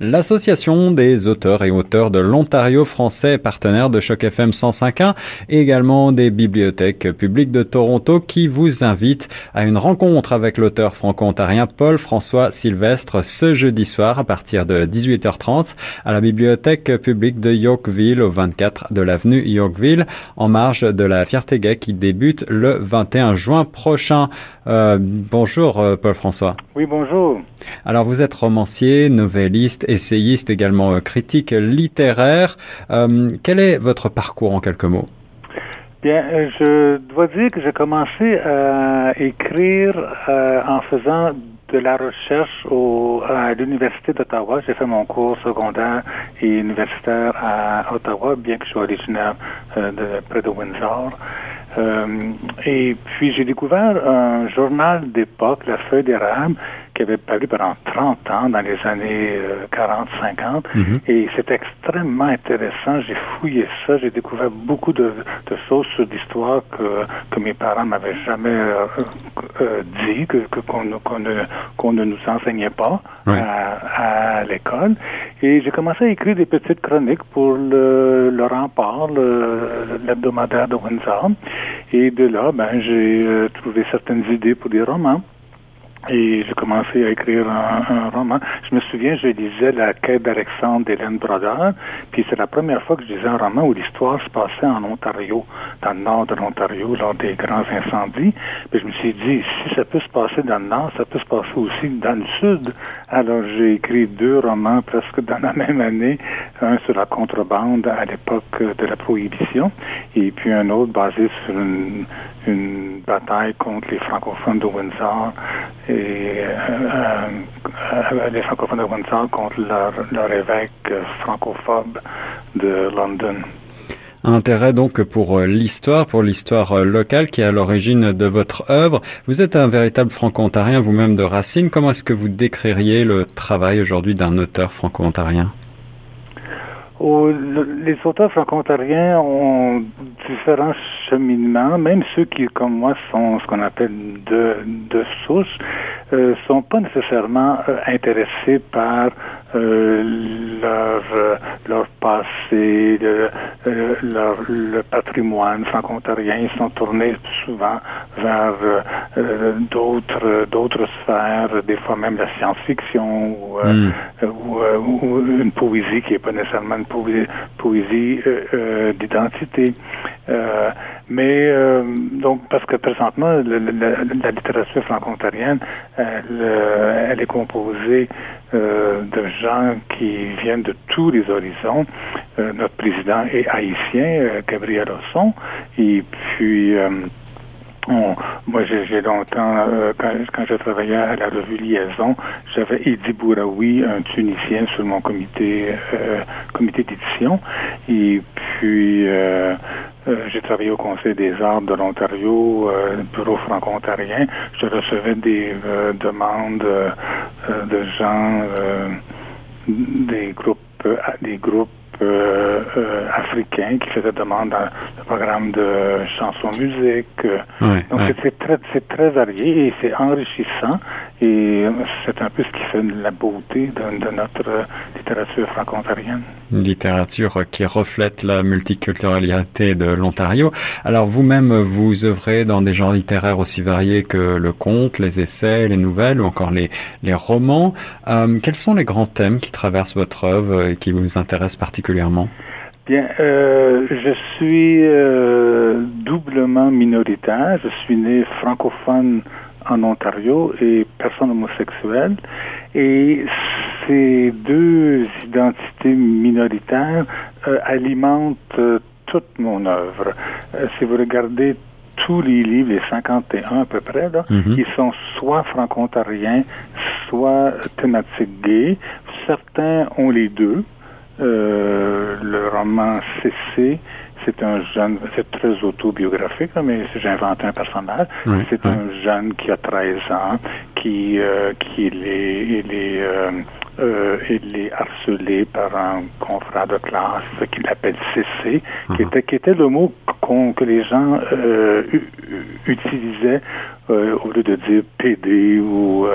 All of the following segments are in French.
L'Association des auteurs et auteurs de l'Ontario français, partenaire de Choc FM 105.1, et également des bibliothèques publiques de Toronto qui vous invitent à une rencontre avec l'auteur franco-ontarien Paul-François Sylvestre ce jeudi soir à partir de 18h30 à la bibliothèque publique de Yorkville au 24 de l'avenue Yorkville en marge de la Fierté Gay qui débute le 21 juin prochain. Euh, bonjour euh, Paul-François. Oui, bonjour. Alors vous êtes romancier, novelliste, essayiste, également euh, critique littéraire. Euh, quel est votre parcours en quelques mots? Bien, euh, je dois dire que j'ai commencé à écrire en faisant de la recherche à l'Université d'Ottawa. J'ai fait mon cours secondaire et universitaire à Ottawa, bien que je sois originaire de près de Windsor. Et puis j'ai découvert un journal d'époque, La Feuille d'érable, qui avait paru pendant 30 ans, dans les années 40-50. Mhm. Et c'est extrêmement intéressant. J'ai fouillé ça. J'ai découvert beaucoup de, de choses sur l'histoire que, que mes parents m'avaient jamais euh, euh, dit, que, qu'on, qu'on, ne, qu'on ne nous enseignait pas à, à l'école. Et j'ai commencé à écrire des petites chroniques pour le, le Rempart, l'hebdomadaire de Windsor. Et de là, ben, j'ai euh, trouvé certaines idées pour des romans. Et j'ai commencé à écrire un, roman. Je me souviens, je lisais La quête d'Alexandre d'Hélène Brodeur, puis c'est la première fois que je lisais un roman où l'histoire se passait en Ontario, dans le nord de l'Ontario, lors des grands incendies. Puis je me suis dit, si ça peut se passer dans le nord, ça peut se passer aussi dans le sud. Alors j'ai écrit deux romans presque dans la même année, un sur la contrebande à l'époque de la prohibition, et puis un autre basé sur une, une bataille contre les francophones de Windsor et euh, euh, les francophones de Windsor contre leur, leur évêque francophobe de London. Intérêt donc pour euh, l'histoire, pour l'histoire locale qui est à l'origine de votre œuvre. Vous êtes un véritable franco-ontarien vous-même de racine. Comment est-ce que vous décririez le travail aujourd'hui d'un auteur franco-ontarien? Les auteurs franco-ontariens ont différents cheminements, même ceux qui, comme moi, sont ce qu'on appelle de, de souche, euh, sont pas nécessairement euh, intéressés par euh, leur euh, leur passé, le, leur le patrimoine franco-ontarien. Ils sont tournés souvent vers d'autres d'autres sphères, des fois même la science-fiction ou, hmm. ou, ou, une poésie qui est pas nécessairement une poésie, euh, d'identité. Euh, mais euh, donc parce que présentement la littérature franco-ontarienne elle, est composée de gens qui viennent de tous les horizons. notre président est haïtien, Gabriel Osson, et puis moi, j'ai longtemps, euh, quand, quand je travaillais à la revue Liaison, j'avais Edi Bouraoui, un Tunisien, sur mon comité euh, comité d'édition. Et puis, euh, j'ai travaillé au Conseil des arts de l'Ontario, bureau franco-ontarien. Je recevais des demandes de gens, des groupes, des groupes euh, euh, africains qui faisaient demande dans le programme de chansons musique. Donc c'est très c'est très varié et c'est enrichissant et c'est un peu ce qui fait la beauté de, de notre littérature franco-ontarienne. Une littérature qui reflète la multiculturalité de l'Ontario. Alors vous-même, vous œuvrez dans des genres littéraires aussi variés que le conte, les essais, les nouvelles ou encore les, les romans. Euh, quels sont les grands thèmes qui traversent votre œuvre et qui vous intéressent particulièrement? Bien, euh, je suis euh, doublement minoritaire. Je suis né francophone en Ontario et personne homosexuelle. Et ces deux identités minoritaires euh, alimentent euh, toute mon œuvre. Euh, si vous regardez tous les livres, les 51 à peu près, là, mhm. ils sont soit franco-ontariens, soit thématiques gays. Certains ont les deux. le roman CC c'est un jeune, c'est très autobiographique, mais j'ai inventé un personnage. c'est un jeune qui a 13 ans, qui, euh, qui est, il est, euh, euh, il est harcelé par un confrère de classe qu'il appelle CC, qui, uh-huh. était, qui était le mot que les gens utilisaient au lieu de dire PD ou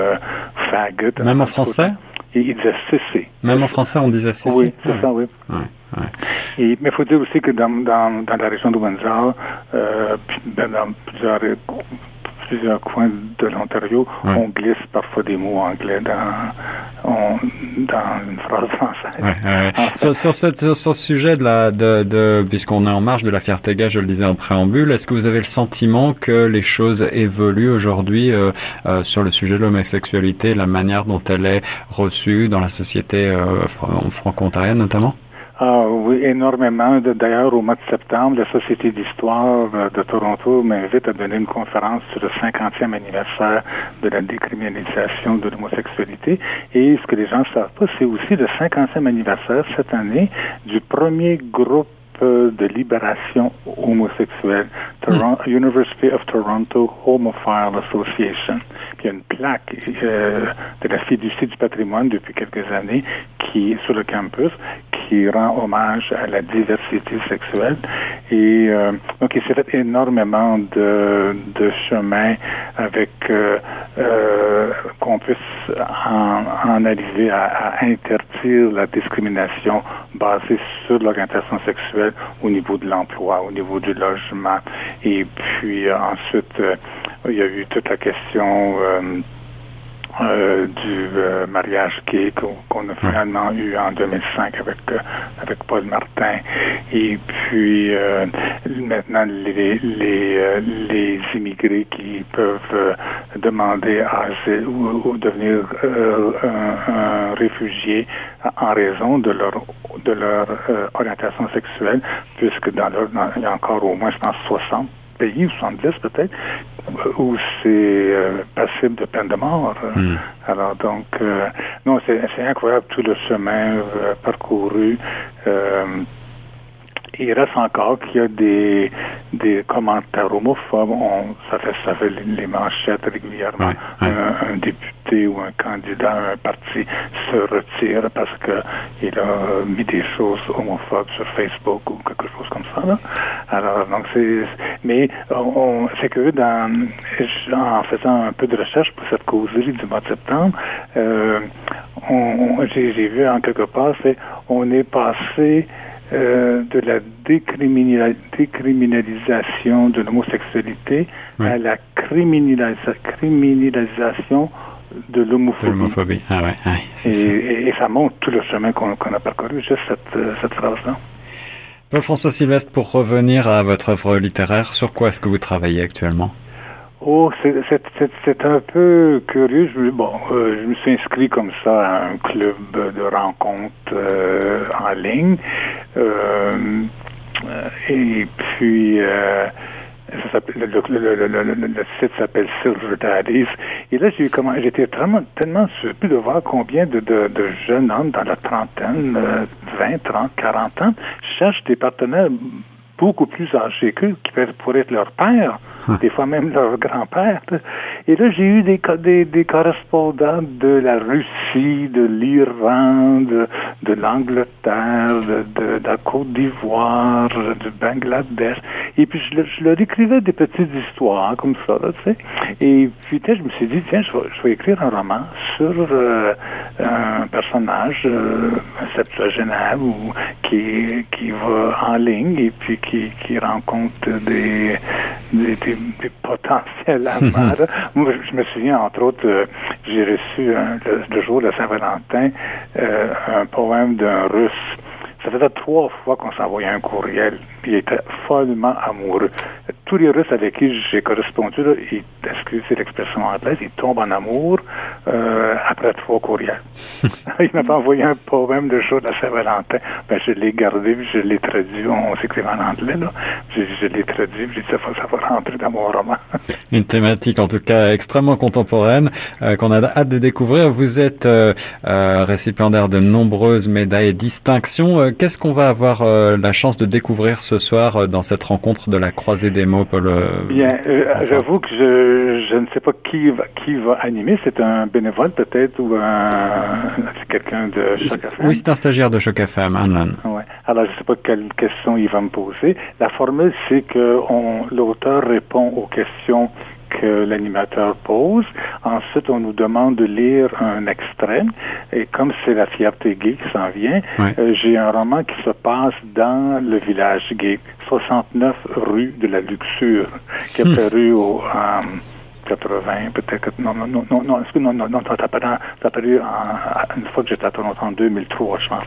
faggot. Même en français? Et il disait cesser. Même en français, on disait cesser. Oui, c'est ça, oui. Et, mais il faut dire aussi que dans, dans, dans la région de Windsor, euh, dans plusieurs plusieurs coins de l'Ontario, on glisse parfois des mots anglais dans, dans une phrase française. Ouais, sur, sur, cette, sur, ce sujet de la, de, de puisqu'on est en marge de la fierté gay, je le disais en préambule, est-ce que vous avez le sentiment que les choses évoluent aujourd'hui euh, euh, sur le sujet de l'homosexualité, la manière dont elle est reçue dans la société euh, franco-ontarienne notamment? Ah oui, énormément. D'ailleurs, au mois de septembre, la Société d'histoire euh, de Toronto m'invite à donner une conférence sur le 50e anniversaire de la décriminalisation de l'homosexualité. Et ce que les gens ne savent pas, c'est aussi le 50e anniversaire cette année du premier groupe de libération homosexuelle, Toronto, hmm. University of Toronto Homophile Association. Il y a une plaque euh, de la fiducie du patrimoine depuis quelques années qui sur le campus qui rend hommage à la diversité sexuelle. Et euh, donc, il s'est fait énormément de, de chemin avec euh, euh, qu'on puisse en, en arriver à, à, interdire la discrimination basée sur l'orientation sexuelle au niveau de l'emploi, au niveau du logement. Et puis ensuite, il y a eu toute la question euh, du euh, mariage gay qu'on a finalement eu en 2005 avec euh, avec Paul Martin. Et puis maintenant les les, les immigrés qui peuvent demander asile ou, devenir un, un, réfugié en raison de leur de leur orientation sexuelle puisque dans leur il y a encore au moins je pense 60 pays, 70 peut-être, où c'est euh, passible de peine de mort. Hmm. Alors donc, euh, non, c'est incroyable tout le chemin euh, parcouru il reste encore qu'il y a des, des commentaires homophobes. On, ça fait ça fait les manchettes régulièrement. Un, député ou un candidat un parti se retire parce que il a mis des choses homophobes sur Facebook ou quelque chose comme ça. Là. Alors donc c'est mais on, c'est que dans en faisant un peu de recherche pour cette causerie du mois de septembre, euh, on, j'ai, j'ai vu en quelque part c'est on est passé euh, de la décriminalisation de l'homosexualité à la criminalisation de l'homophobie. Ah ouais, et, ça. montre tout le chemin qu'on a parcouru, juste cette, cette phrase-là. François Sylvestre, pour revenir à votre œuvre littéraire, sur quoi est-ce que vous travaillez actuellement? Oh, c'est un peu curieux. Je, bon, euh, je me suis inscrit comme ça à un club de rencontres euh, en ligne. Euh, et puis, ça le, le, le, le, site s'appelle Silver Daddies. Et là, j'ai comment j'étais tellement, tellement surpris de voir combien de, de, de jeunes hommes dans la trentaine, 20, 30, 40 ans cherchent des partenaires beaucoup plus âgés qu'eux, qui pourraient être leur père, hein. des fois même leur grand-père. Et là, j'ai eu des, des, des, correspondants de la Russie, de l'Iran, de, de l'Angleterre, de, de, la Côte d'Ivoire, du Bangladesh. Et puis, je, je, leur écrivais des petites histoires comme ça, tu sais. Et puis, je me suis dit, tiens, je vais, je vais écrire un roman sur euh, un personnage, euh, un septuagénaire, ou, qui, qui va en ligne et puis qui, qui rencontre des, des, des, potentiels amants. Je me souviens, entre autres, euh, j'ai reçu le, jour de Saint-Valentin euh, un poème d'un russe ça faisait trois fois qu'on s'envoyait un courriel. Il était follement amoureux. Tous les Russes avec qui j'ai correspondu, là, ils, excusez l'expression anglaise, ils tombent en amour euh, après trois courriels. il m'a envoyé un poème de jour de Saint-Valentin. Ben, je l'ai gardé, puis je l'ai traduit. On s'écrit en anglais, là. Je, je l'ai traduit, puis ça, ça va rentrer dans mon roman. Une thématique, en tout cas, extrêmement contemporaine, euh, qu'on a hâte de découvrir. Vous êtes euh, récipiendaire de nombreuses médailles et distinctions. Qu'est-ce qu'on va avoir la chance de découvrir ce soir dans cette rencontre de la croisée des mots, Paul Bien, j'avoue que je, je, ne sais pas qui va, qui va animer. C'est un bénévole peut-être ou un, quelqu'un de Choc FM? Oui, c'est un stagiaire de Choc FM, Anlan. Ouais. Alors, je ne sais pas quelle question il va me poser. La formule, c'est que l'auteur répond aux questions que l'animateur pose. Ensuite, on nous demande de lire un extrait. Et comme c'est la fierté gay qui s'en vient, euh, j'ai un roman qui se passe dans le village gay, 69 rue de la Luxure, qui est paru au... 80, peut-être. Non, non, non, non, non, non, non, non, ça a paru une fois que j'étais à Toronto en 2003, je pense.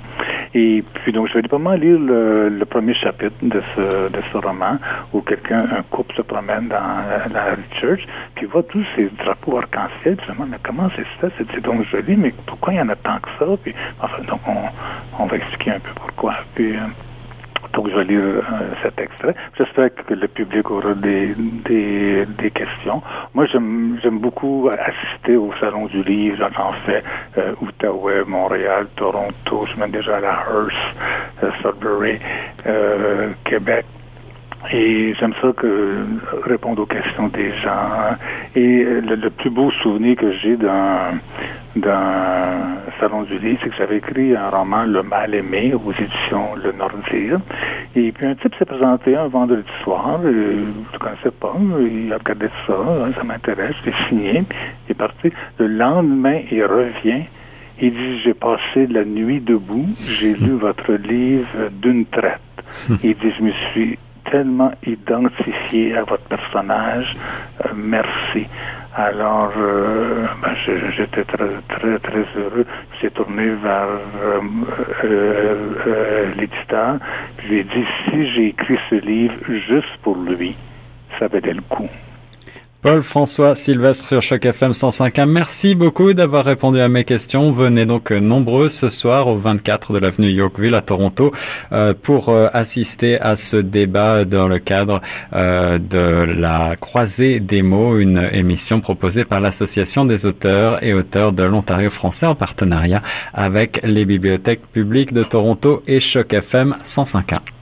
Et puis, donc, je vais pas lire le, le, premier chapitre de ce, de ce roman où quelqu'un, un couple se promène dans, la church, puis voit tous ces drapeaux arc-en-ciel, puis se mais comment c'est ça? C'est donc joli, mais pourquoi il y en a tant que ça? Puis, enfin, donc, on, on va expliquer un peu pourquoi. Puis, donc, je vais lire euh, cet extrait. J'espère que le public aura des, des, des questions. Moi, j'aime, beaucoup assister au Salon du Livre. J'en fais euh, Outaouais, Montréal, Toronto. Je mets déjà à la Hearst, euh, Sudbury, euh, Québec. Et j'aime ça que répondre aux questions des gens. Et le, plus beau souvenir que j'ai d'un d'un salon du livre, c'est que j'avais écrit un roman Le Mal aimé aux éditions Le Nordir. Et puis un type s'est présenté un vendredi soir. je ne connaissais pas. Il a regardé ça. Hein, ça m'intéresse. J'ai signé. Il est parti. Le lendemain, il revient. Il dit, j'ai passé la nuit debout. J'ai lu votre livre d'une traite. Il dit, je me suis tellement identifié à votre personnage. Euh, merci. Alors, euh, ben, j'étais très, très, très heureux. J'ai tourné vers euh, l'éditeur. Je lui ai dit, si j'ai écrit ce livre juste pour lui, ça valait le coup. Paul-François Sylvestre sur Choc FM 105.1. Merci beaucoup d'avoir répondu à mes questions. Venez donc nombreux ce soir au 24 de l'avenue Yorkville à Toronto euh, pour euh, assister à ce débat dans le cadre euh, de la Croisée des mots, une émission proposée par l'Association des auteurs et auteurs de l'Ontario français en partenariat avec les bibliothèques publiques de Toronto et Choc FM 105.1.